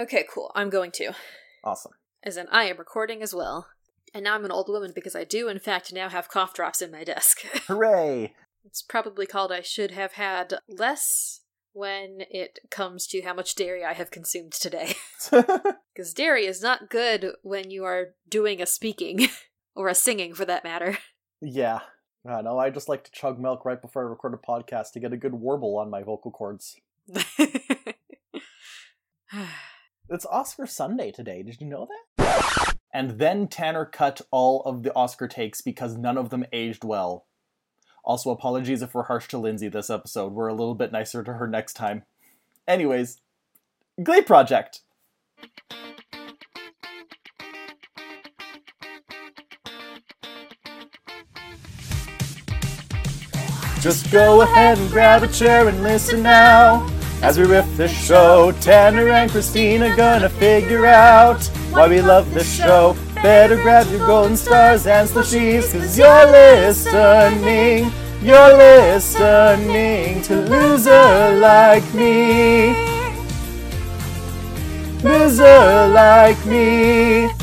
Okay, cool. I'm going to. Awesome. As in, I am recording as well. And now I'm an old woman because I do, in fact, now have cough drops in my desk. Hooray! it's probably called I should have had less when it comes to how much dairy I have consumed today. Because dairy is not good when you are doing a speaking, or a singing for that matter. yeah. I know, I just like to chug milk right before I record a podcast to get a good warble on my vocal cords. It's Oscar Sunday today, did you know that? And then Tanner cut all of the Oscar takes because none of them aged well. Also, apologies if we're harsh to Lindsay this episode. We're a little bit nicer to her next time. Anyways, Glee Project. Just go ahead and grab a chair and listen now. As we riff the show, Tanner and Christina gonna figure out why we love this show. Better grab your golden stars and slushies, cause you're listening. You're listening to Loser Like Me. Loser Like Me.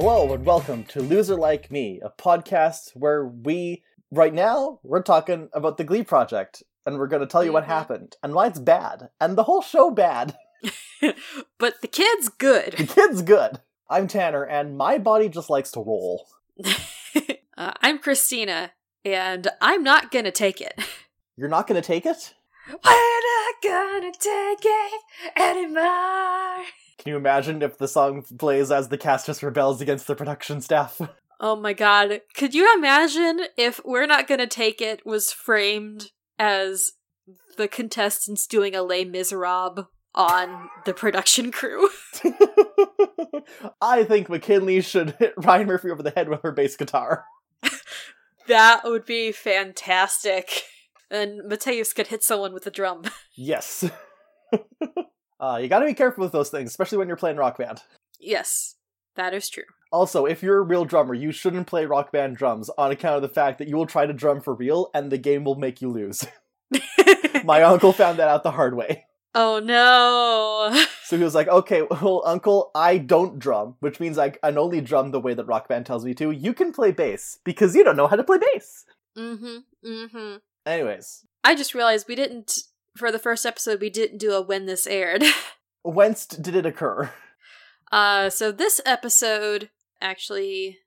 Hello and welcome to Loser Like Me, a podcast where we, right now, we're talking about the Glee Project, and we're going to tell you what Mhm. happened and why it's bad, and the whole show bad. but the kid's good. The kid's good. I'm Tanner, and my body just likes to roll. uh, I'm Christina, and I'm not gonna take it. You're not going to take it? We're not gonna take it anymore. Can you imagine if the song plays as the cast just rebels against the production staff? Oh my god. Could you imagine if We're Not Gonna Take It was framed as the contestants doing a Les Miserables on the production crew? I think McKynleigh should hit Ryan Murphy over the head with her bass guitar. That would be fantastic. And Matheus could hit someone with a drum. Yes. uh, you gotta be careful with those things, especially when you're playing rock band. yes, that is true. Also, if you're a real drummer, you shouldn't play rock band drums on account of the fact that you will try to drum for real and the game will make you lose. My uncle found that out the hard way. oh no. So he was like, okay, well, uncle, I don't drum, which means I can only drum the way that rock band tells me to. You can play bass because you don't know how to play bass. Mm-hmm. Mm-hmm. Anyways, I just realized we didn't for the first episode we didn't do a when this aired. whence did it occur? Uh so this episode actually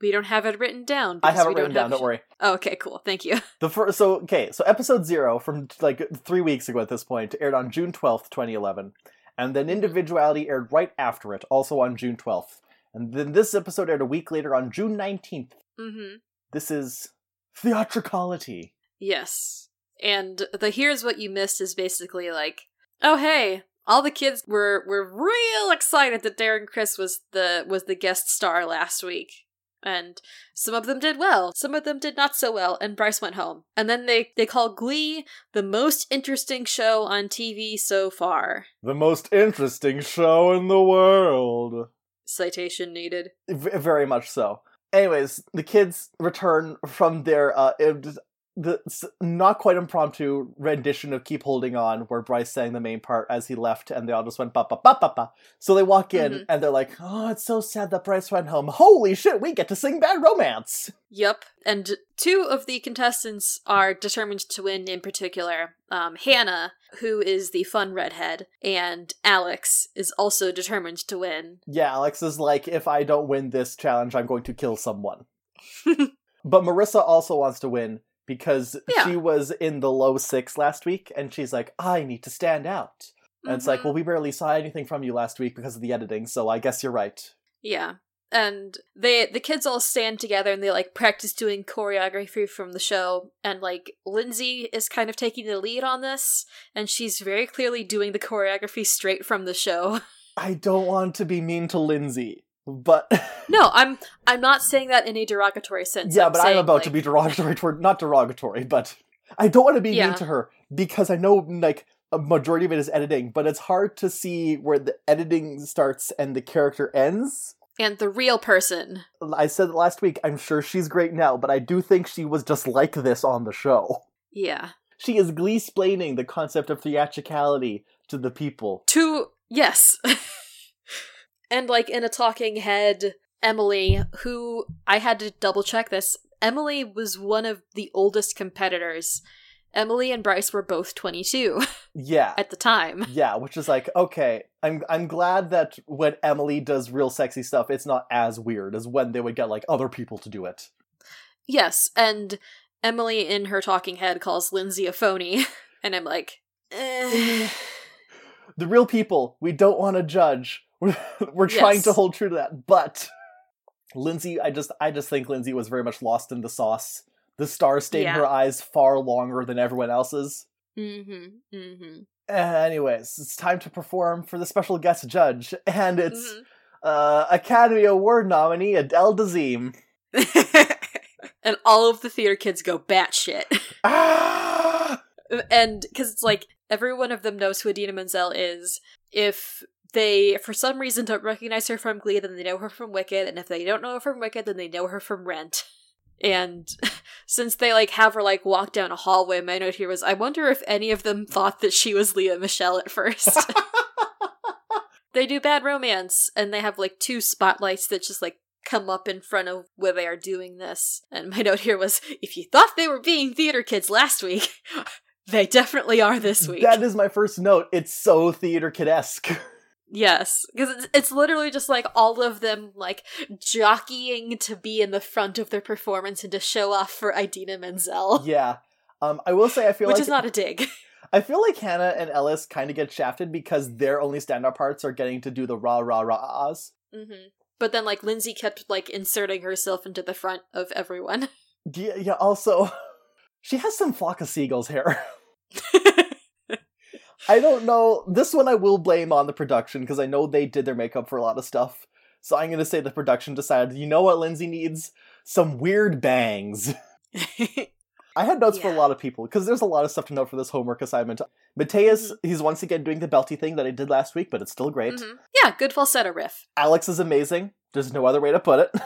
we don't have it written down. I have it written down, don't worry. Oh, okay, cool. Thank you. The first, so okay, so episode zero from like three weeks ago at this point aired on June twelfth, twenty eleven, and then Individuality aired right after it, also on June twelfth, and then this episode aired a week later on June nineteenth. Mm-hmm. This is theatricality. Yes. And the here's what you missed is basically like, oh hey, all the kids were were real excited that Darren Criss was the was the guest star last week. And some of them did well, some of them did not so well, and Bryce went home. And then they they call Glee the most interesting show on TV so far. The most interesting show in the world. Citation needed. V- very much so. Anyways, the kids return from their uh, the not quite impromptu rendition of "Keep Holding On," where Bryce sang the main part as he left, and they all just went ba ba ba ba ba. So they walk in Mhm. and they're like, "Oh, it's so sad that Bryce went home. Holy shit, we get to sing Bad Romance." Yep, And two of the contestants are determined to win in particular. Um, Hannah, who is the fun redhead, and Alex is also determined to win. Yeah, Alex is like, "If I don't win this challenge, I'm going to kill someone." but Marissa also wants to win because Yeah. she was in the low six last week, and she's like, "I need to stand out." And it's like, Mhm. well, we barely saw anything from you last week because of the editing, so I guess you're right. yeah. And they the kids all stand together and they like practice doing choreography from the show and like Lindsay is kind of taking the lead on this and she's very clearly doing the choreography straight from the show. I don't want to be mean to Lindsay, but no, I'm I'm not saying that in a derogatory sense. yeah, but I'm about to be derogatory toward not derogatory, but I don't want to be Yeah. mean to her because I know like a majority of it is editing, but it's hard to see where the editing starts and the character ends. and the real person. I said last week, I'm sure she's great now, but I do think she was just like this on the show. Yeah. She is glee splaining the concept of theatricality to the people. To yes. and like in a talking head, Emily, who I had to double check this, Emily was one of the oldest competitors. Emily and Bryce were both 22 Yeah. at the time. Yeah, which is like, okay, I'm I'm glad that when Emily does real sexy stuff, it's not as weird as when they would get like other people to do it. Yes, and Emily in her talking head calls Lindsay a phony, and I'm like, eh. The real people, we don't want to judge. We're, we're trying to hold true to that, but Lindsay, I just I just think Lindsay was very much lost in the sauce. The star stayed in her eyes far longer than everyone else's. mm-hmm, mm-hmm. Anyways, it's time to perform for the special guest judge, and it's Mhm. uh, Academy Award nominee Adele Dazeem. and all of the theater kids go batshit. Ah! and because it's like every one of them knows who Idina Menzel is. If they, for some reason, don't recognize her from Glee, then they know her from Wicked, and if they don't know her from Wicked, then they know her from Rent. And since they like have her like walk down a hallway, my note here was, I wonder if any of them thought that she was Lea Michele at first. they do bad romance, and they have like two spotlights that just like come up in front of where they are doing this. And my note here was, if you thought they were being theater kids last week, they definitely are this week. That is my first note. It's so theater kid-esque. Yes, because it's, it's literally just like all of them like jockeying to be in the front of their performance and to show off for Idina Menzel, yeah. Um, I will say I feel which like is not a dig. I feel like Hannah and Ellis kind of get shafted because their only stand-up parts are getting to do the rah rah rahs. hmm But then like Lindsay kept like inserting herself into the front of everyone. Yeah, yeah. Also, she has some flock of seagulls hair. I don't know. This one I will blame on the production because I know they did their makeup for a lot of stuff. So I'm gonna say the production decided, you know what Lindsay needs? Some weird bangs. I had notes for a lot of people because there's a lot of stuff to note for this homework assignment. Matheus, Mhm. he's once again doing the belty thing that I did last week, but it's still great. Mhm. Yeah, good falsetto riff. Alex is amazing. There's no other way to put it.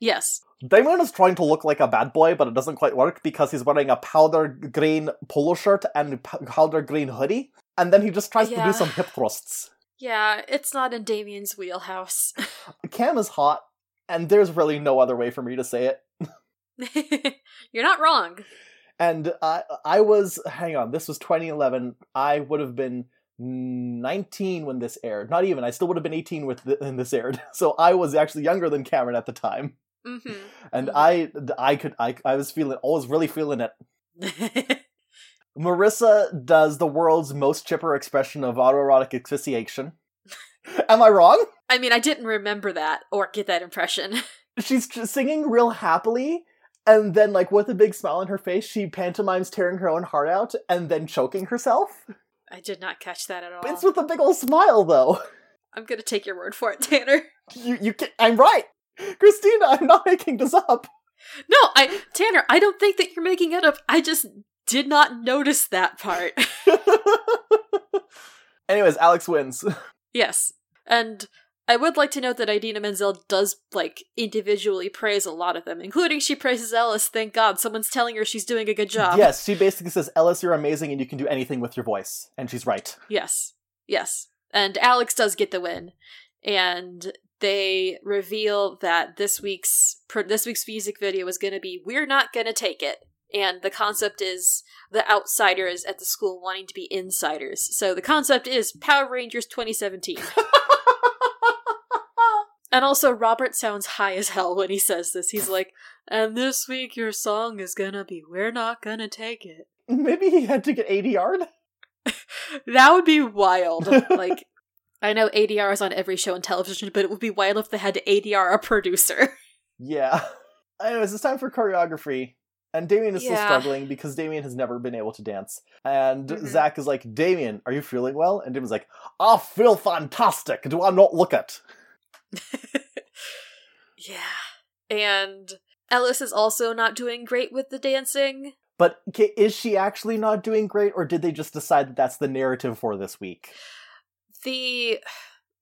Yes. Damon is trying to look like a bad boy, but it doesn't quite work because he's wearing a powder green polo shirt and powder green hoodie, and then he just tries to do some hip thrusts. Yeah, it's not in Damian's wheelhouse. Cam is hot, and there's really no other way for me to say it. You're not wrong. And I, I was, hang on, this was 2011. I would have been 19 when this aired. Not even. I still would have been 18 with th- when this aired. So I was actually younger than Cameron at the time, hmm and Mhm. I, I could, I, I was feeling, I was really feeling it. Marissa does the world's most chipper expression of autoerotic asphyxiation. Am I wrong? I mean, I didn't remember that or get that impression. She's singing real happily, and then, like, with a big smile on her face, she pantomimes tearing her own heart out and then choking herself. I did not catch that at all. It's with a big old smile, though. I'm gonna take your word for it, Tanner. You, you can, I'm right, Christina. I'm not making this up. No, I Tanner, I don't think that you're making it up. I just did not notice that part. Anyways, Alex wins. yes. And I would like to note that Idina Menzel does like individually praise a lot of them, including she praises Ellis. Thank God, someone's telling her she's doing a good job. yes, she basically says, "Ellis, you're amazing, and you can do anything with your voice," and she's right. Yes. Yes. And Alex does get the win. And they reveal that this week's this week's music video is going to be "We're not going to take it," and the concept is the outsiders at the school wanting to be insiders. So the concept is Power Rangers 2017. and also, Robert sounds high as hell when he says this. He's like, "And this week your song is gonna be "We're not gonna take it." Maybe he had to get ADR. That would be wild. like, I know ADR is on every show on television, but it would be wild if they had to ADR a producer. Yeah. Anyways, it's time for choreography. And Damian is still struggling because Damian has never been able to dance. And Mhm. Zach is like, Damian, are you feeling well? And Damian's like, I feel fantastic. Do I not look it? yeah. And Ellis is also not doing great with the dancing. But is she actually not doing great, or did they just decide that that's the narrative for this week? The.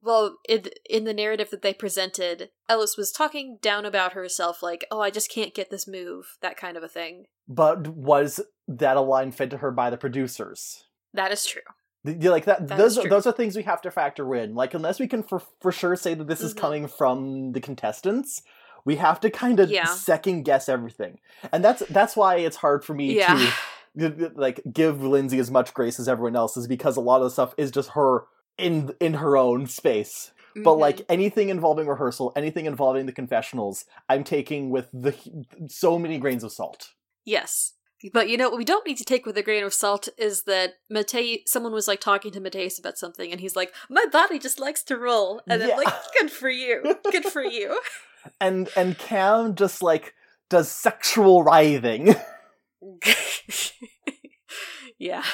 Well, in, in the narrative that they presented, Ellis was talking down about herself, like, oh, I just can't get this move, that kind of a thing. but was that a line fed to her by the producers? That is true. Like that, That those are, those are things we have to factor in. Like unless we can for for sure say that this is Mhm. coming from the contestants, we have to kind of Yeah. second guess everything, and that's that's why it's hard for me Yeah. to like give Lindsay as much grace as everyone else is because a lot of the stuff is just her in in her own space. But Mhm. like anything involving rehearsal, anything involving the confessionals, I'm taking with the so many grains of salt. Yes. But you know what we don't need to take with a grain of salt is that Matei someone was like talking to Matheus about something and he's like, My body just likes to roll and Yeah. I'm like, Good for you. Good for you. And and Cam just like does sexual writhing. yeah.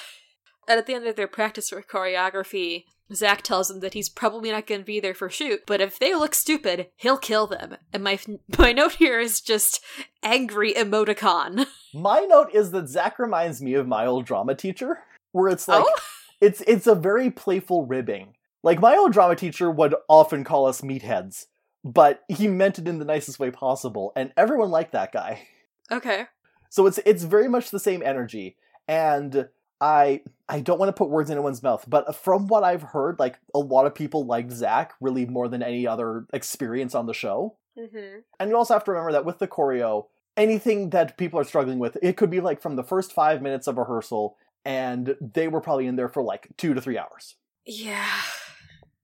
And at the end of their practice for choreography, Zach tells him that he's probably not going to be there for shoot, but if they look stupid, he'll kill them. And my my note here is just angry emoticon. My note is that Zach reminds me of my old drama teacher, where it's like oh, it's it's a very playful ribbing. Like my old drama teacher would often call us meatheads, but he meant it in the nicest way possible, and everyone liked that guy. okay. So it's it's very much the same energy, and I I don't want to put words in anyone's mouth, but from what I've heard, like a lot of people liked Zach really more than any other experience on the show. Mm-hmm. And you also have to remember that with the choreo, anything that people are struggling with, it could be like from the first five minutes of rehearsal, and they were probably in there for like two to three hours. Yeah.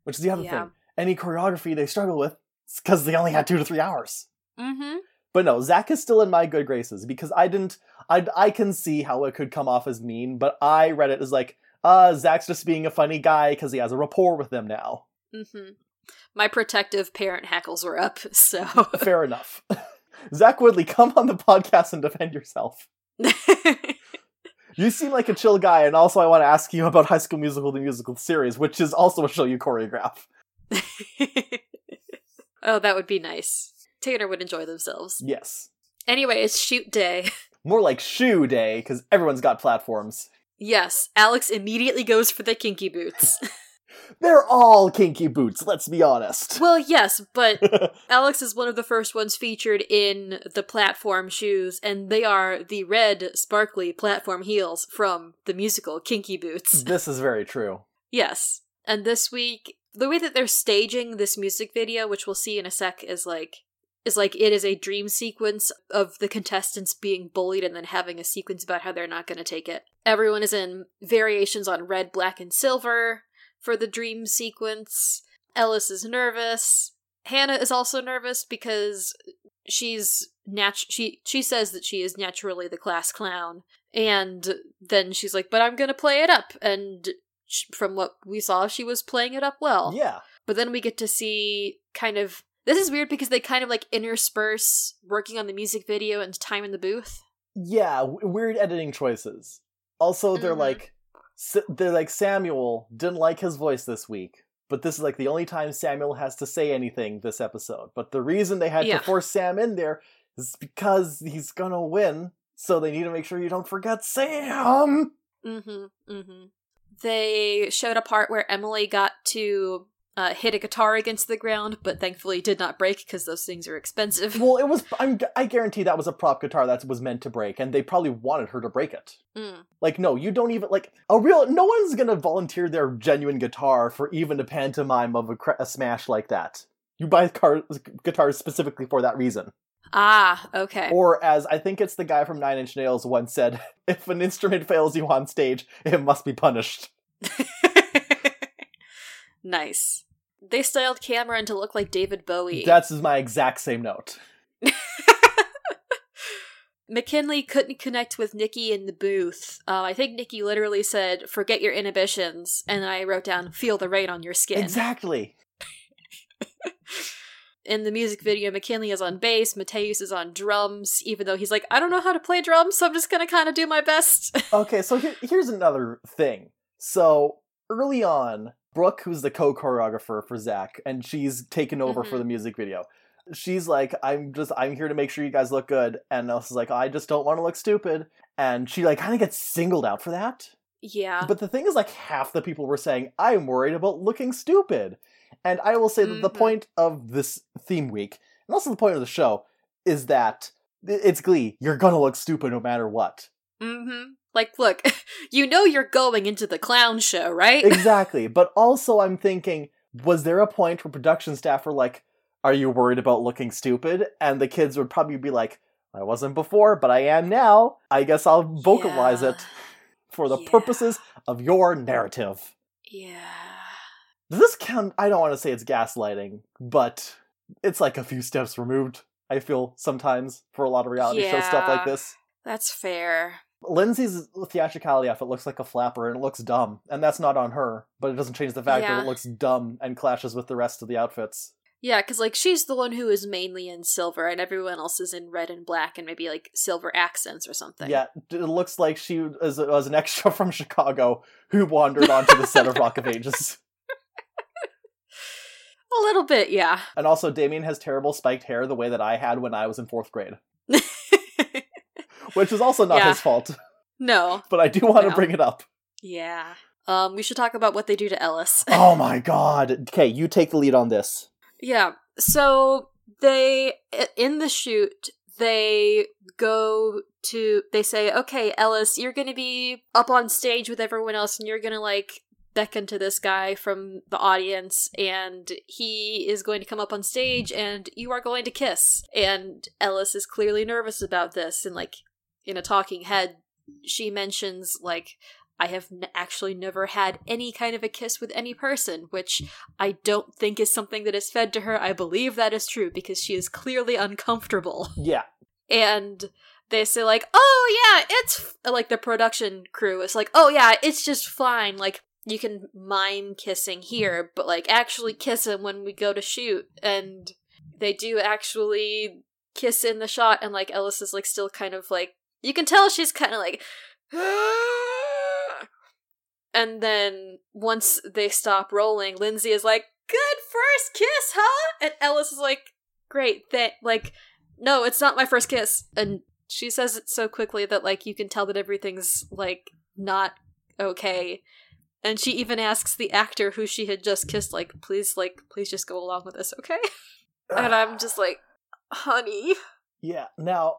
Which is the other Yeah. thing. Any choreography they struggle with, it's because they only had two to three hours. Mm-hmm. But no, Zach is still in my good graces because I didn't. I I can see how it could come off as mean, but I read it as like, uh, Zach's just being a funny guy because he has a rapport with them now. Mm-hmm. My protective parent hackles were up, so Fair enough. Zach Woodlee, come on the podcast and defend yourself. You seem like a chill guy, and also I want to ask you about High School Musical, the musical series, which is also a show you choreograph. oh, that would be nice. Taylor would enjoy themselves. Yes. Anyway, it's shoot day. More like shoe day, because everyone's got platforms. Yes, Alex immediately goes for the kinky boots. They're all kinky boots, let's be honest. well, yes, but Alex is one of the first ones featured in the platform shoes, and they are the red, sparkly platform heels from the musical Kinky Boots. this is very true. Yes. And this week, the way that they're staging this music video, which we'll see in a sec, is like is like it is a dream sequence of the contestants being bullied and then having a sequence about how they're not going to take it. Everyone is in variations on red, black, and silver for the dream sequence. Ellis is nervous. Hannah is also nervous because she's nat- she she says that she is naturally the class clown and then she's like but I'm going to play it up and sh- from what we saw she was playing it up well. Yeah. But then we get to see kind of this is weird because they kind of like intersperse working on the music video and time in the booth. Yeah, w- weird editing choices. Also, they're Mhm. like, S- they're like Samuel didn't like his voice this week, but this is like the only time Samuel has to say anything this episode. But the reason they had Yeah. to force Sam in there is because he's gonna win, so they need to make sure you don't forget Sam. Mhm. Mhm. They showed a part where Emily got to uh, hit a guitar against the ground, but thankfully did not break because those things are expensive. Well, it was. I'm, I guarantee that was a prop guitar that was meant to break, and they probably wanted her to break it. Mm. Like, no, you don't even like a real. No one's gonna volunteer their genuine guitar for even a pantomime of a, a smash like that. You buy car- guitars specifically for that reason. Ah, okay. Or as I think it's the guy from Nine Inch Nails once said, if an instrument fails you on stage, it must be punished. nice. They styled Cameron to look like David Bowie. That's my exact same note. McKynleigh couldn't connect with Nikki in the booth. Uh, I think Nikki literally said, "Forget your inhibitions," and I wrote down, "Feel the rain on your skin." Exactly. In the music video, McKynleigh is on bass, Matheus is on drums, even though he's like, "I don't know how to play drums, so I'm just gonna kind of do my best." Okay, so here, here's another thing. So early on, Brooke, who's the co-choreographer for Zach, and she's taken over for Mhm. the music video. She's like, "I'm just, I'm here to make sure you guys look good," and Ellis's like, "I just don't want to look stupid," and she like kind of gets singled out for that. yeah. But the thing is, like half the people were saying, "I'm worried about looking stupid," and I will say that the Mhm. point of this theme week, and also the point of the show, is that it's Glee. You're gonna look stupid no matter what. Mm-hmm. Like, look, you know you're going into the clown show, right? exactly. But also, I'm thinking, was there a point where production staff were like, "Are you worried about looking stupid?" And the kids would probably be like, "I wasn't before, but I am now. I guess I'll vocalize Yeah. it for the Yeah. purposes of your narrative." Yeah. Does this count? I don't want to say it's gaslighting, but it's like a few steps removed. I feel sometimes for a lot of reality show stuff like this. That's fair. Lindsay's theatricality of it looks like a flapper and it looks dumb, and that's not on her, but it doesn't change the fact that it looks dumb and clashes with the rest of the outfits. Yeah, because, like, she's the one who is mainly in silver, and everyone else is in red and black and maybe, like, silver accents or something. Yeah, it looks like she was, was an extra from Chicago who wandered onto the set of Rock of Ages. A little bit, yeah. And also, Damian has terrible spiked hair the way that I had when I was in fourth grade, which is also not Yeah. his fault, no. but I do want to bring it up. Yeah. Um, we should talk about what they do to Ellis. Oh my god. Okay, you take the lead on this. Yeah. So they in the shoot they go to they say, "Okay, Ellis, you're going to be up on stage with everyone else and you're going to like beckon to this guy from the audience and he is going to come up on stage and you are going to kiss." And Ellis is clearly nervous about this and like in a talking head she mentions like I have n- actually never had any kind of a kiss with any person, which I don't think is something that is fed to her. I believe that is true because she is clearly uncomfortable. Yeah. And they say, like, oh, yeah, it's f-, like the production crew is like, oh, yeah, it's just fine. Like, you can mime kissing here, but like actually kiss him when we go to shoot. And they do actually kiss in the shot, and like Ellis is like still kind of like, you can tell she's kind of like, and then once they stop rolling, Lindsay is like, "Good first kiss, huh?" And Ellis is like, "Great, that like, no, it's not my first kiss." And she says it so quickly that like you can tell that everything's like not okay. And she even asks the actor who she had just kissed, like, "Please, like, please just go along with this, okay?" And I'm just like, "Honey, Yeah. Now,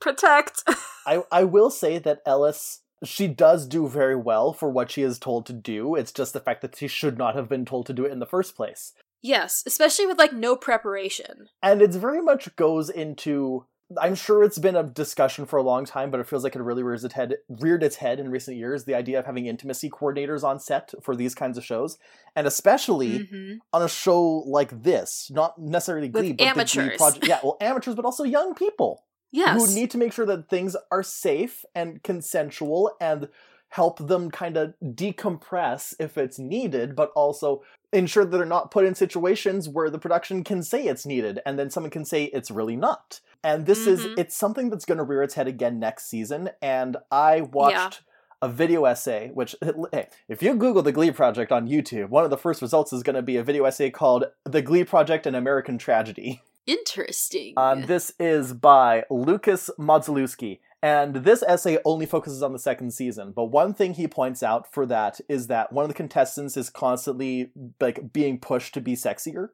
protect." I I will say that Ellis she does do very well for what she is told to do. It's just the fact that she should not have been told to do it in the first place. yes, especially with like no preparation. And it's very much goes into I'm sure it's been a discussion for a long time, but it feels like it really rears its head reared its head in recent years, the idea of having intimacy coordinators on set for these kinds of shows. And especially Mhm. on a show like this, not necessarily With Glee, but the Glee project. Yeah, well, amateurs, but also young people. Yes. who need to make sure that things are safe and consensual and help them kind of decompress if it's needed, but also ensure that they're not put in situations where the production can say it's needed and then someone can say it's really not. And this is Mhm. it's something that's going to rear its head again next season and I watched a video essay which hey, if you google the glee project on youtube one of the first results is going to be a video essay called the glee project an american tragedy Interesting. um, this is by Lucas Modzalewski, and this essay only focuses on the second season. But one thing he points out for that is that one of the contestants is constantly like being pushed to be sexier.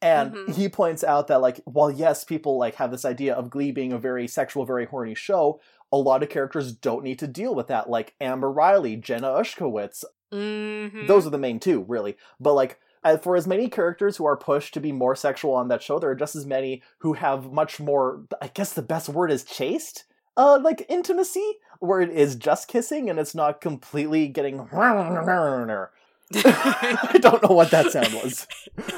And Mhm. he points out that like while yes, people like have this idea of Glee being a very sexual, very horny show, a lot of characters don't need to deal with that. Like Amber Riley, Jenna Ushkowitz, Mhm. those are the main two, really. But like, for as many characters who are pushed to be more sexual on that show, there are just as many who have much more. I guess the best word is chaste. Uh, like intimacy, where it is just kissing and it's not completely getting. I don't know what that sound was,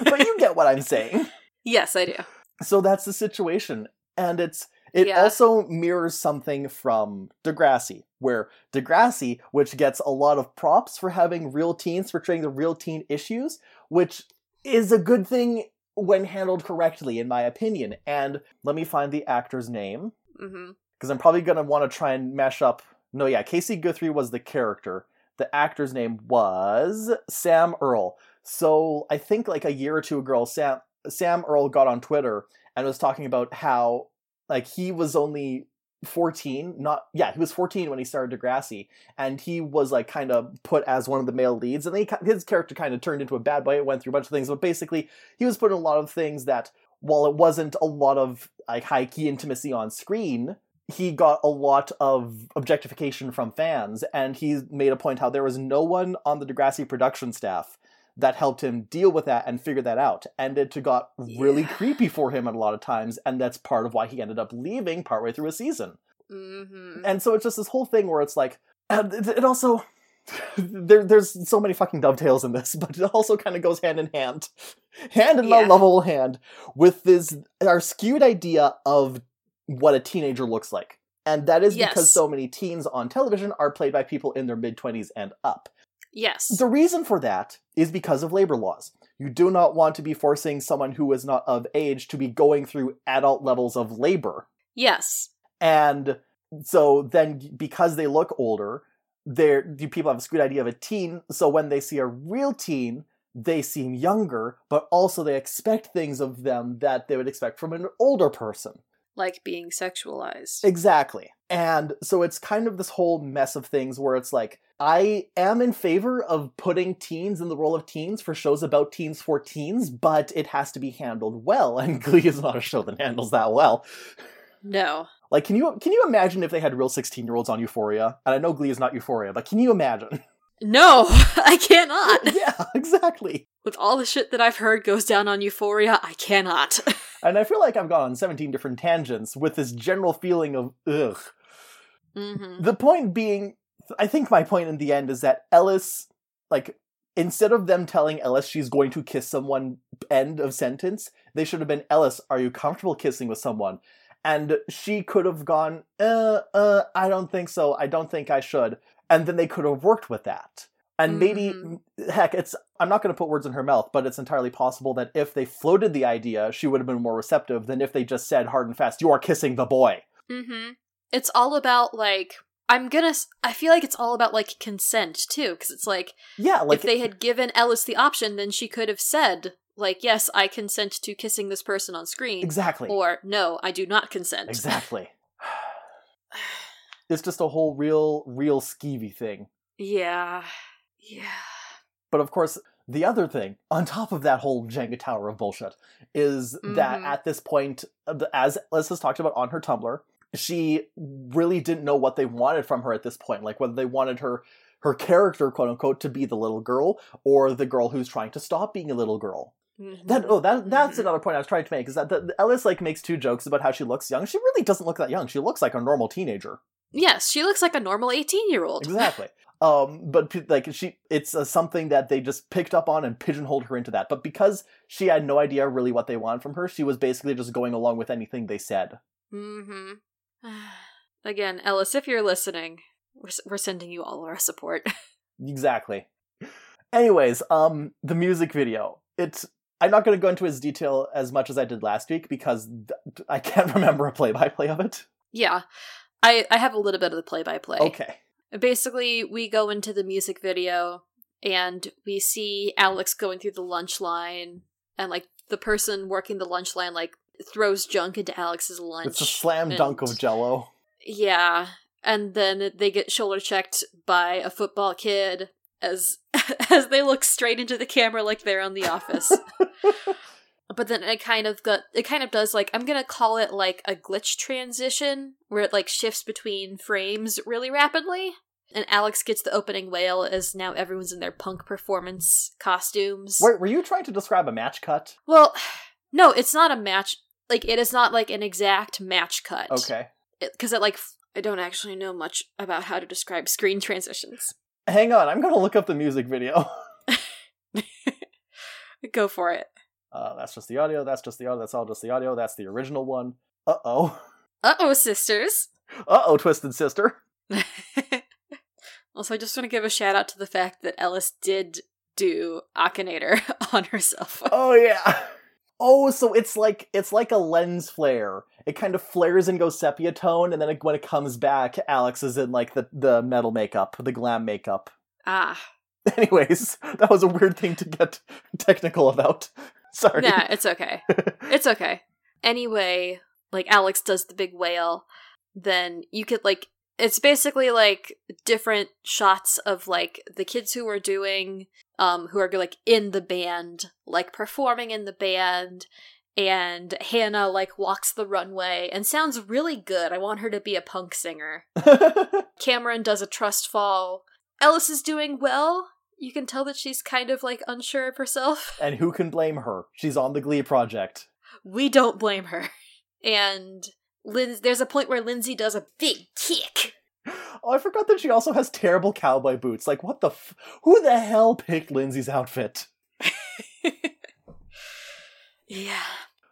but you get what I'm saying. yes, I do. So that's the situation, and it's it Yeah. also mirrors something from Degrassi, where Degrassi, which gets a lot of props for having real teens portraying the real teen issues, which is a good thing when handled correctly, in my opinion. And let me find the actor's name mm-hmm. because I'm probably gonna want to try and mash up. No, yeah, KC Guthrie was the character. The actor's name was Sam Earle. So I think like a year or two ago, Sam Sam Earle got on Twitter and was talking about how like he was only 14 not yeah he was 14 when he started degrassi and he was like kind of put as one of the male leads and he, his character kind of turned into a bad boy it went through a bunch of things but basically he was put in a lot of things that while it wasn't a lot of like high key intimacy on screen, he got a lot of objectification from fans, and he made a point how there was no one on the Degrassi production staff that helped him deal with that and figure that out. And it got really Yeah. creepy for him at a lot of times, and that's part of why he ended up leaving partway through a season. Mm-hmm. And so it's just this whole thing where it's like, it, it also. There, there's so many fucking dovetails in this, but it also kind of goes hand in hand, hand in Yeah. a lovable hand, with this our skewed idea of what a teenager looks like, and that is because so many teens on television are played by people in their mid twenties and up. Yes. The reason for that is because of labor laws. You do not want to be forcing someone who is not of age to be going through adult levels of labor. yes. And so then because they look older, they're the people have a skewed idea of a teen, so when they see a real teen, they seem younger, but also they expect things of them that they would expect from an older person. Like being sexualized. Exactly. And so it's kind of this whole mess of things where it's like, I am in favor of putting teens in the role of teens for shows about teens for teens, but it has to be handled well, and Glee is not a show that handles that well. no. Like, can you can you imagine if they had real sixteen year olds on Euphoria? And I know Glee is not Euphoria, but can you imagine? No, I cannot. yeah, exactly. With all the shit that I've heard goes down on Euphoria, I cannot. And I feel like I've gone on seventeen different tangents with this general feeling of ugh. mm-hmm. The point being, I think my point in the end is that Ellis, like, instead of them telling Ellis she's going to kiss someone, end of sentence, they should have been Ellis, are you comfortable kissing with someone? And she could have gone, uh, uh, I don't think so. I don't think I should. And then they could have worked with that. And maybe, heck, it's, I'm not going to put words in her mouth, but it's entirely possible that if they floated the idea, she would have been more receptive than if they just said hard and fast, you are kissing the boy. Mm-hmm. It's all about like I'm gonna. I feel like it's all about like consent too, because it's like, Yeah, like if they had given Ellis the option, then she could have said like, "Yes, I consent to kissing this person on screen," exactly. or "No, I do not consent." Exactly. It's just a whole real, real skeevy thing. yeah. Yeah. But of course, the other thing, on top of that whole Jenga tower of bullshit, is that Mhm. at this point, as Liz has talked about on her Tumblr, she really didn't know what they wanted from her at this point. Like whether they wanted her her character, quote unquote, to be the little girl or the girl who's trying to stop being a little girl. That oh that that's Mhm. another point I was trying to make is that the, Ellis like makes two jokes about how she looks young. She really doesn't look that young. She looks like a normal teenager. Yes, she looks like a normal 18 year old. Exactly. um, but like she, it's uh, something that they just picked up on and pigeonholed her into that. But because she had no idea really what they wanted from her, she was basically just going along with anything they said. Mm-hmm. Again, Ellis, if you're listening, we're, we're sending you all our support. Exactly. Anyways, um, the music video. It's. I'm not going to go into as detail as much as I did last week because th- I can't remember a play-by-play of it. yeah, I I have a little bit of the play by play. Okay. Basically, we go into the music video and we see Alex going through the lunch line, and like the person working the lunch line like throws junk into Alex's lunch. It's a slam dunk of Jello. Yeah, and then they get shoulder checked by a football kid as as they look straight into the camera like they're on The Office. but then it kind of got it kind of does like I'm gonna call it like a glitch transition where it like shifts between frames really rapidly. And Alex gets the opening wail as now everyone's in their punk performance costumes. Wait, were you trying to describe a match cut? Well, no, it's not a match. Like it is not like an exact match cut Okay. because it, like i don't actually know much about how to describe screen transitions. Hang on, I'm going to look up the music video. Go for it. Uh, that's just the audio. That's just the audio. That's all just the audio. That's the original one. Uh oh. Uh oh, sisters. Uh oh, Twisted Sister. also, I just want to give a shout out to the fact that Ellis did do Akinator on herself. Oh yeah. Oh, so it's like it's like a lens flare. It kind of flares and goes sepia tone, and then it, when it comes back, Alex is in like the the metal makeup, the glam makeup. Ah, Anyways, that was a weird thing to get technical about. Sorry. nah, it's okay. It's okay. Anyway, like Alex does the big wail, then you could like it's basically like different shots of like the kids who are doing um who are like in the band, like performing in the band and Hannah like walks the runway and sounds really good. I want her to be a punk singer. Cameron does a trust fall. Ellis is doing well. You can tell that she's kind of like unsure of herself. and who can blame her? She's on the Glee project. We don't blame her. And Lin- there's a point where Lindsay does a big kick. Oh, I forgot that she also has terrible cowboy boots. Like, what the f- Who the hell picked Lindsay's outfit? Yeah.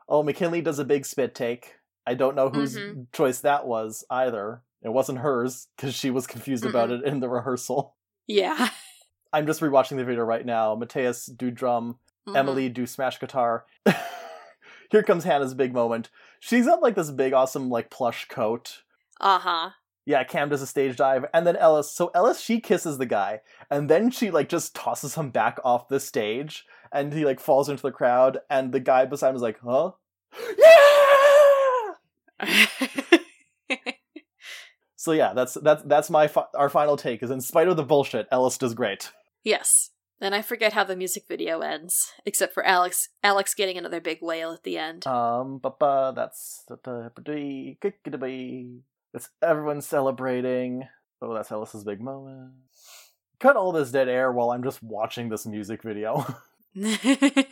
Oh, McKynleigh does a big spit take. I don't know whose Mhm. choice that was either. It wasn't hers, because she was confused about it in the rehearsal. Yeah. I'm just rewatching the video right now. Matheus do drum, Mhm. Emily do smash guitar. Here comes Hannah's big moment. She's got like this big, awesome, like plush coat. Uh-huh. Yeah, Cam does a stage dive, and then Ellis. So Ellis, she kisses the guy, and then she like just tosses him back off the stage, and he like falls into the crowd, and the guy beside him is like, "Huh? Yeah!" So yeah, that's that's that's my fi- our final take. Is in spite of the bullshit, Ellis does great. yes. And I forget how the music video ends, except for Alex Alex getting another big wail at the end. Um, uh, that's that's everyone celebrating. Oh, that's Ellis's big moment. Cut all this dead air while I'm just watching this music video. they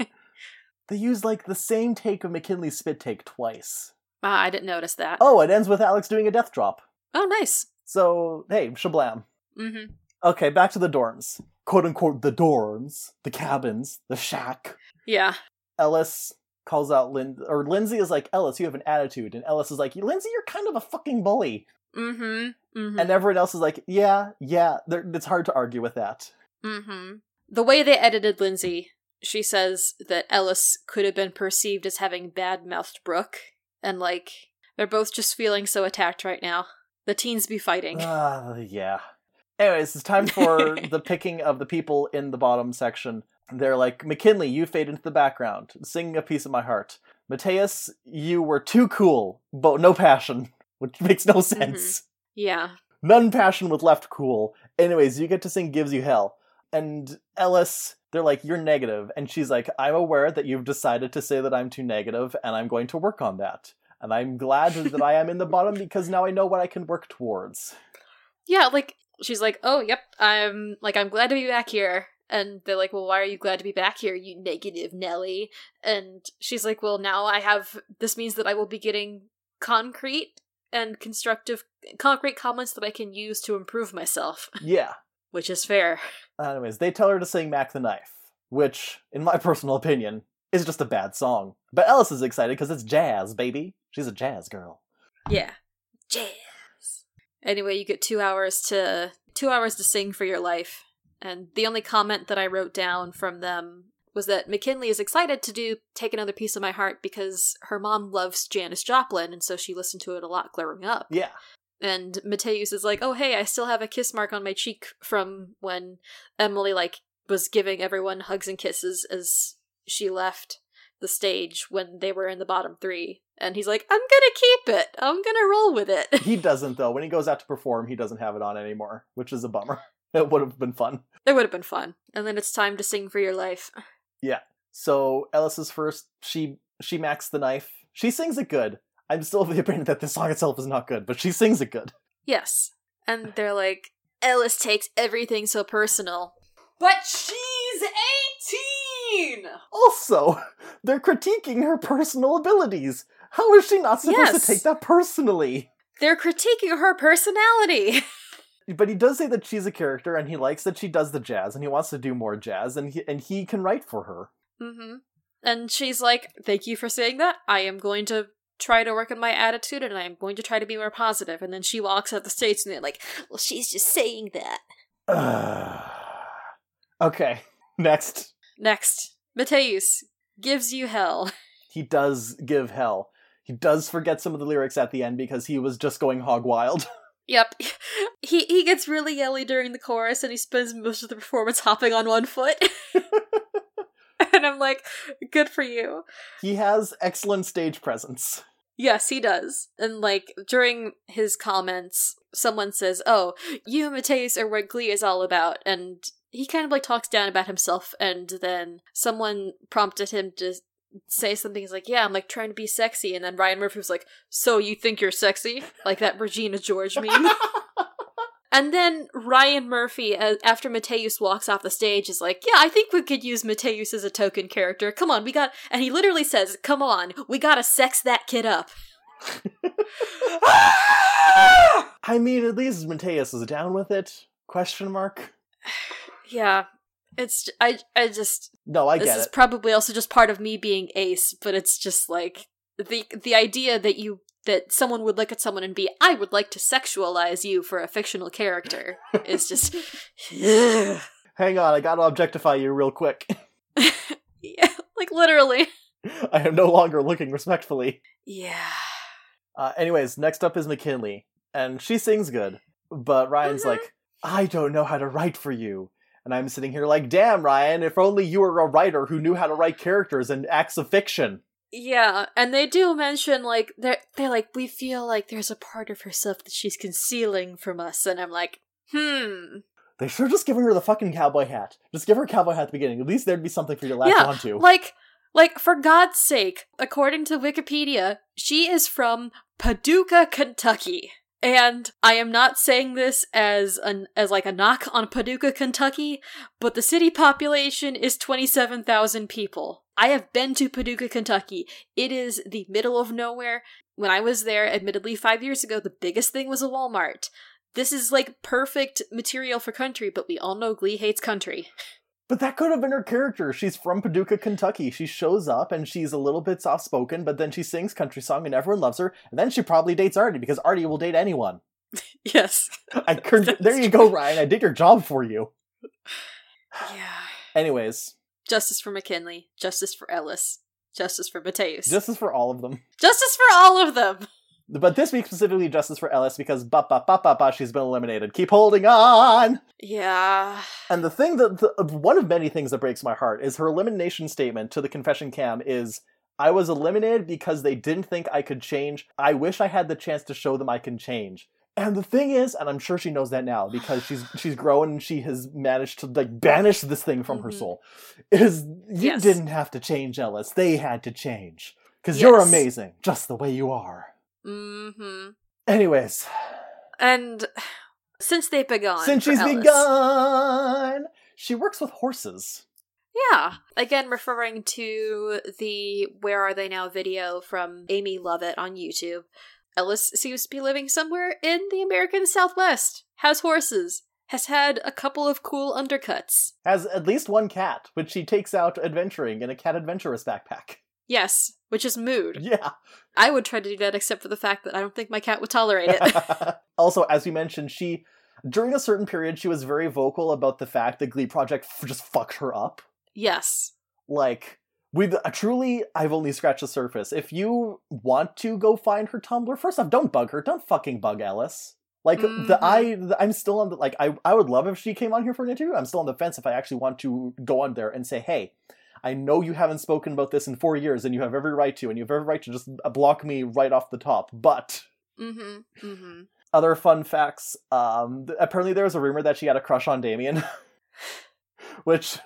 use like the same take of McKynleigh's spit take twice. Ah, I didn't notice that. Oh, it ends with Alex doing a death drop. Oh, nice. So hey, shablam. Mm-hmm. Okay, back to the dorms. Quote unquote the dorms, the cabins, the shack. Yeah. Ellis calls out Lin or Lindsay is like, Ellis, you have an attitude, and Ellis is like, Lindsay, you're kind of a fucking bully. Mm-hmm. Mm-hmm. And everyone else is like, yeah, yeah, they're- it's hard to argue with that. Mm-hmm. The way they edited Lindsay, she says that Ellis could have been perceived as having bad-mouthed Brooke, and like they're both just feeling so attacked right now. The teens be fighting. Ah, yeah. Anyways, it's time for the picking of the people in the bottom section. They're like, McKynleigh, you fade into the background, singing a piece of my heart. Matheus, you were too cool, but no passion, which makes no sense. yeah. None passion with left cool. Anyways, you get to sing Gives You Hell. And Ellis, they're like, You're negative. And she's like, I'm aware that you've decided to say that I'm too negative, and I'm going to work on that. And I'm glad that I am in the bottom because now I know what I can work towards. Yeah, like she's like, "Oh, yep, I'm like I'm glad to be back here." And they're like, "Well, why are you glad to be back here, you negative Nelly?" And she's like, "Well, now I have this means that I will be getting concrete and constructive concrete comments that I can use to improve myself." Yeah. Which is fair. Anyways, they tell her to sing Mack the Knife, which, in my personal opinion, is just a bad song. But Ellis is excited because it's jazz, baby. She's a jazz girl. Yeah. Jazz. Anyway, you get 2 hours to 2 hours to sing for your life. And the only comment that I wrote down from them was that McKynleigh is excited to do Take Another Piece of My Heart because her mom loves Janis Joplin and so she listened to it a lot growing up. Yeah. And Matheus is like, "Oh, hey, I still have a kiss mark on my cheek from when Emily like was giving everyone hugs and kisses as she left the stage when they were in the bottom 3." And he's like, "I'm to keep it. I'm to roll with it." He doesn't, though. When he goes out to perform, he doesn't have it on anymore, which is a bummer. It would have been fun. it would have been fun. And then it's time to sing for your life. Yeah. So Ellis is first. She she macks the knife. She sings it good. I'm still of the opinion that the song itself is not good, but she sings it good. Yes. And they're like, Ellis takes everything so personal. But she's 18! Also, they're critiquing her personal abilities. How is she not supposed Yes. to take that personally? They're critiquing her personality. But he does say that she's a character, and he likes that she does the jazz, and he wants to do more jazz, and he and he can write for her. mm-hmm. And she's like, Thank you for saying that. I am going to try to work on my attitude and I'm going to try to be more positive. And then she walks out the stage and they're like, Well, she's just saying that. okay, next. Next, Matheus gives you hell. He does give hell. He does forget some of the lyrics at the end because he was just going hog wild. Yep. He he gets really yelly during the chorus and he spends most of the performance hopping on one foot. and I'm like, good for you. he has excellent stage presence. Yes, he does. And like during his comments, someone says, "Oh, you and Matheus are what Glee is all about," and he kind of like talks down about himself. And then someone prompted him to say something. He's like, "Yeah, I'm like trying to be sexy," and then Ryan Murphy was like, "So you think you're sexy?" Like that Regina George meme. and then Ryan Murphy, uh, after Matheus walks off the stage, is like, "Yeah, I think we could use Matheus as a token character. Come on, we got." And he literally says, "Come on, we gotta sex that kid up." I mean, at least Matheus is down with it. Question mark. Yeah, it's I I just No, I get this is it. probably also just part of me being ace, but it's just like the the idea that you that someone would look at someone and be I would like to sexualize you for a fictional character is just yeah, Hang on, I gotta objectify you real quick. yeah, like literally. I am no longer looking respectfully. Yeah. Uh, anyways, next up is McKynleigh, and she sings good, but Ryan's Mhm. like, I don't know how to write for you. And I'm sitting here like, damn, Ryan, if only you were a writer who knew how to write characters and acts of fiction. Yeah, and they do mention like they're they're like we feel like there's a part of herself that she's concealing from us, and I'm like, hmm, They should have just given her the fucking cowboy hat. Just give her a cowboy hat at the beginning. At least there'd be something for you to latch Yeah, onto. Like, like for God's sake, according to Wikipedia, she is from Paducah, Kentucky. And I am not saying this as an as like a knock on Paducah, Kentucky, but the city population is 27,000 people. I have been to Paducah, Kentucky. It is the middle of nowhere. When I was there, admittedly 5 years ago, the biggest thing was a Walmart. This is like perfect material for country, but we all know Glee hates country. But that could have been her character. She's from Paducah, Kentucky. She shows up and she's a little bit soft spoken, but then she sings country song and everyone loves her. And then she probably dates Artie because Artie will date anyone. Yes. I could, there you go, Ryan. I did your job for you. Yeah. Anyways, Justice for McKynleigh. Justice for Ellis. Justice for Matheus. justice for all of them. Justice for all of them. But this week specifically, justice for Ellis because ba ba ba ba ba she's been eliminated. Keep holding on. Yeah. And the thing that the, one of many things that breaks my heart is her elimination statement to the confession cam is I was eliminated because they didn't think I could change. I wish I had the chance to show them I can change. And the thing is, and I'm sure she knows that now because she's she's grown and she has managed to like banish this thing from her Mhm. soul. Is you Yes. didn't have to change, Ellis. They had to change because you're amazing, just the way you are. Mm-hmm. Anyways, And since they've begun. since she's begun, she works with horses. Yeah. Again, referring to the Where Are They Now video from Amy Lovett on YouTube. Ellis seems to be living somewhere in the American Southwest, has horses, has had a couple of cool undercuts. Has at least one cat, which she takes out adventuring in a cat adventurous backpack. Yes, which is mood. Yeah. I would try to do that except for the fact that I don't think my cat would tolerate it. also, as we mentioned, she during a certain period she was very vocal about the fact that Glee Project f- just fucked her up. yes. Like with uh, truly, I've only scratched the surface. If you want to go find her Tumblr, first off, don't bug her. Don't fucking bug Ellis. Like the Mhm. I, the, I'm still on the like I I would love if she came on here for an interview. I'm still on the fence if I actually want to go on there and say, hey. I know you haven't spoken about this in four years, and you have every right to, and you have every right to just block me right off the top. But Mm-hmm. Mm-hmm. other fun facts. Um, apparently, there was a rumor that she had a crush on Damian, which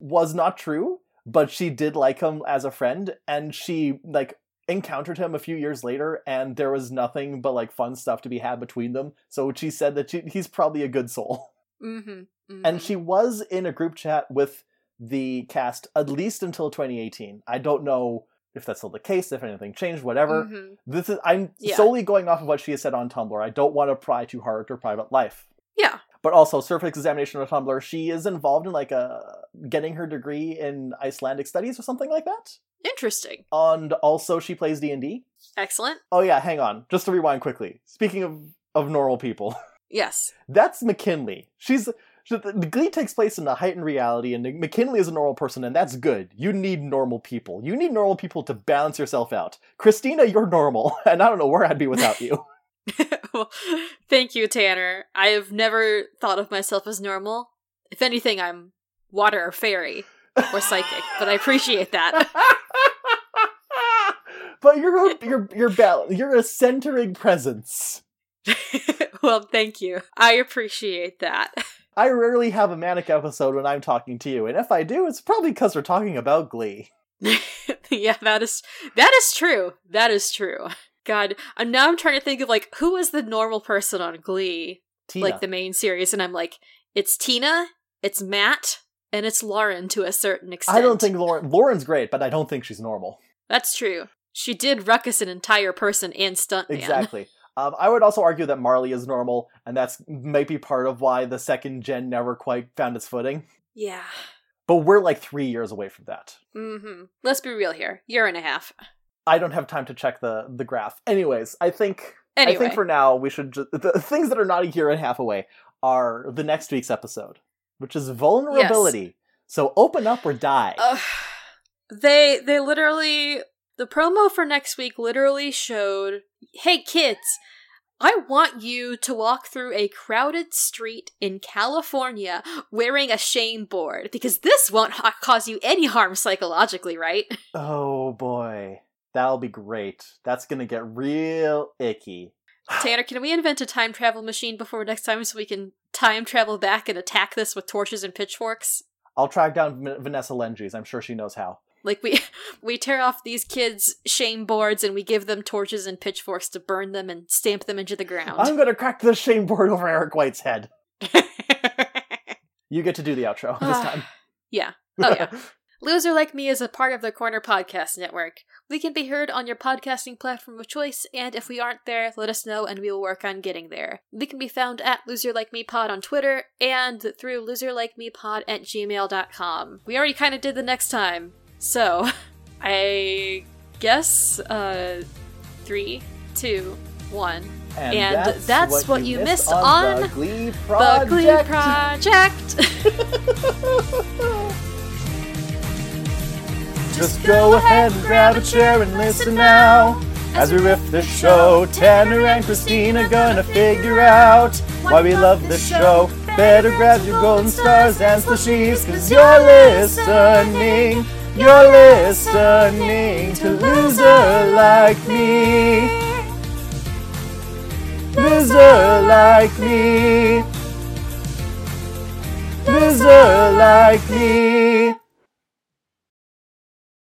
was not true. But she did like him as a friend, and she like encountered him a few years later, and there was nothing but like fun stuff to be had between them. So she said that she, he's probably a good soul. Mm-hmm. mm-hmm. And she was in a group chat with the cast at least until 2018. I don't know if that's still the case, if anything changed, whatever. Mhm. This is I'm Yeah. solely going off of what she has said on Tumblr. I don't want to pry too hard to her private life. Yeah. But also, surface examination on Tumblr, she is involved in like a getting her degree in Icelandic studies or something like that. Interesting. And also, she plays D and D. Excellent. Oh yeah, hang on, just to rewind quickly. Speaking of of normal people, Yes. that's McKynleigh. She's she- the the Glee takes place in a heightened reality, and McKynleigh is a normal person, and that's good. You need normal people. You need normal people to balance yourself out. Christina, you're normal, and I don't know where I'd be without you. well, thank you, Tanner. I have never thought of myself as normal. If anything, I'm water or fairy or psychic, but I appreciate that. but you're a, you're you're bal- you're a centering presence. well, thank you. I appreciate that. I rarely have a manic episode when I'm talking to you, and if I do, it's probably because we're talking about Glee. yeah, that is that is true. That is true. God, and now I'm trying to think of like who is the normal person on Glee, Tina. like the main series, and I'm like, it's Tina, it's Matt, and it's Lauren to a certain extent. I don't think Lauren Lauren's great, but I don't think she's normal. that's true. She did ruckus an entire person and stuntman. Exactly. Um, I would also argue that Marley is normal, and that's maybe part of why the second gen never quite found its footing. Yeah. But we're like three years away from that. Mm-hmm. Let's be real here. Year and a half. I don't have time to check the the graph. Anyways, I think Anyway. I think for now we should just the things that are not a year and a half away are the next week's episode, which is vulnerability. So open up or die. Ugh. they they literally the promo for next week literally showed hey kids i want you to walk through a crowded street in california wearing a shame board because this won't ha- cause you any harm psychologically right oh boy, that'll be great. That's gonna get real icky. tanner can we invent a time travel machine before next time so we can time travel back and attack this with torches and pitchforks I'll track down Vanessa Lengies. I'm sure she knows how. Like we we tear off these kids' shame boards and we give them torches and pitchforks to burn them and stamp them into the ground. I'm gonna crack the shame board over Erik White's head. You get to do the outro this ah, time. yeah. Oh yeah. Loser Like Me is a part of the Corner Podcast Network. We can be heard on your podcasting platform of choice, and if we aren't there, let us know and we will work on getting there. We can be found at Loser Like Me Pod on Twitter and through loserlikemepod at gmail.com. We already kind of did the next time, so I guess uh, three, two, one. and, and that's what you missed on the Glee The Project. Glee Project! Just go ahead and grab a chair and listen now. As we riff the show, Tanner and Christina gonna figure out why we love the show. Better grab your golden stars and slushies, cause you're listening. You're listening to Loser Like Me. Loser Like Me. Loser Like Me.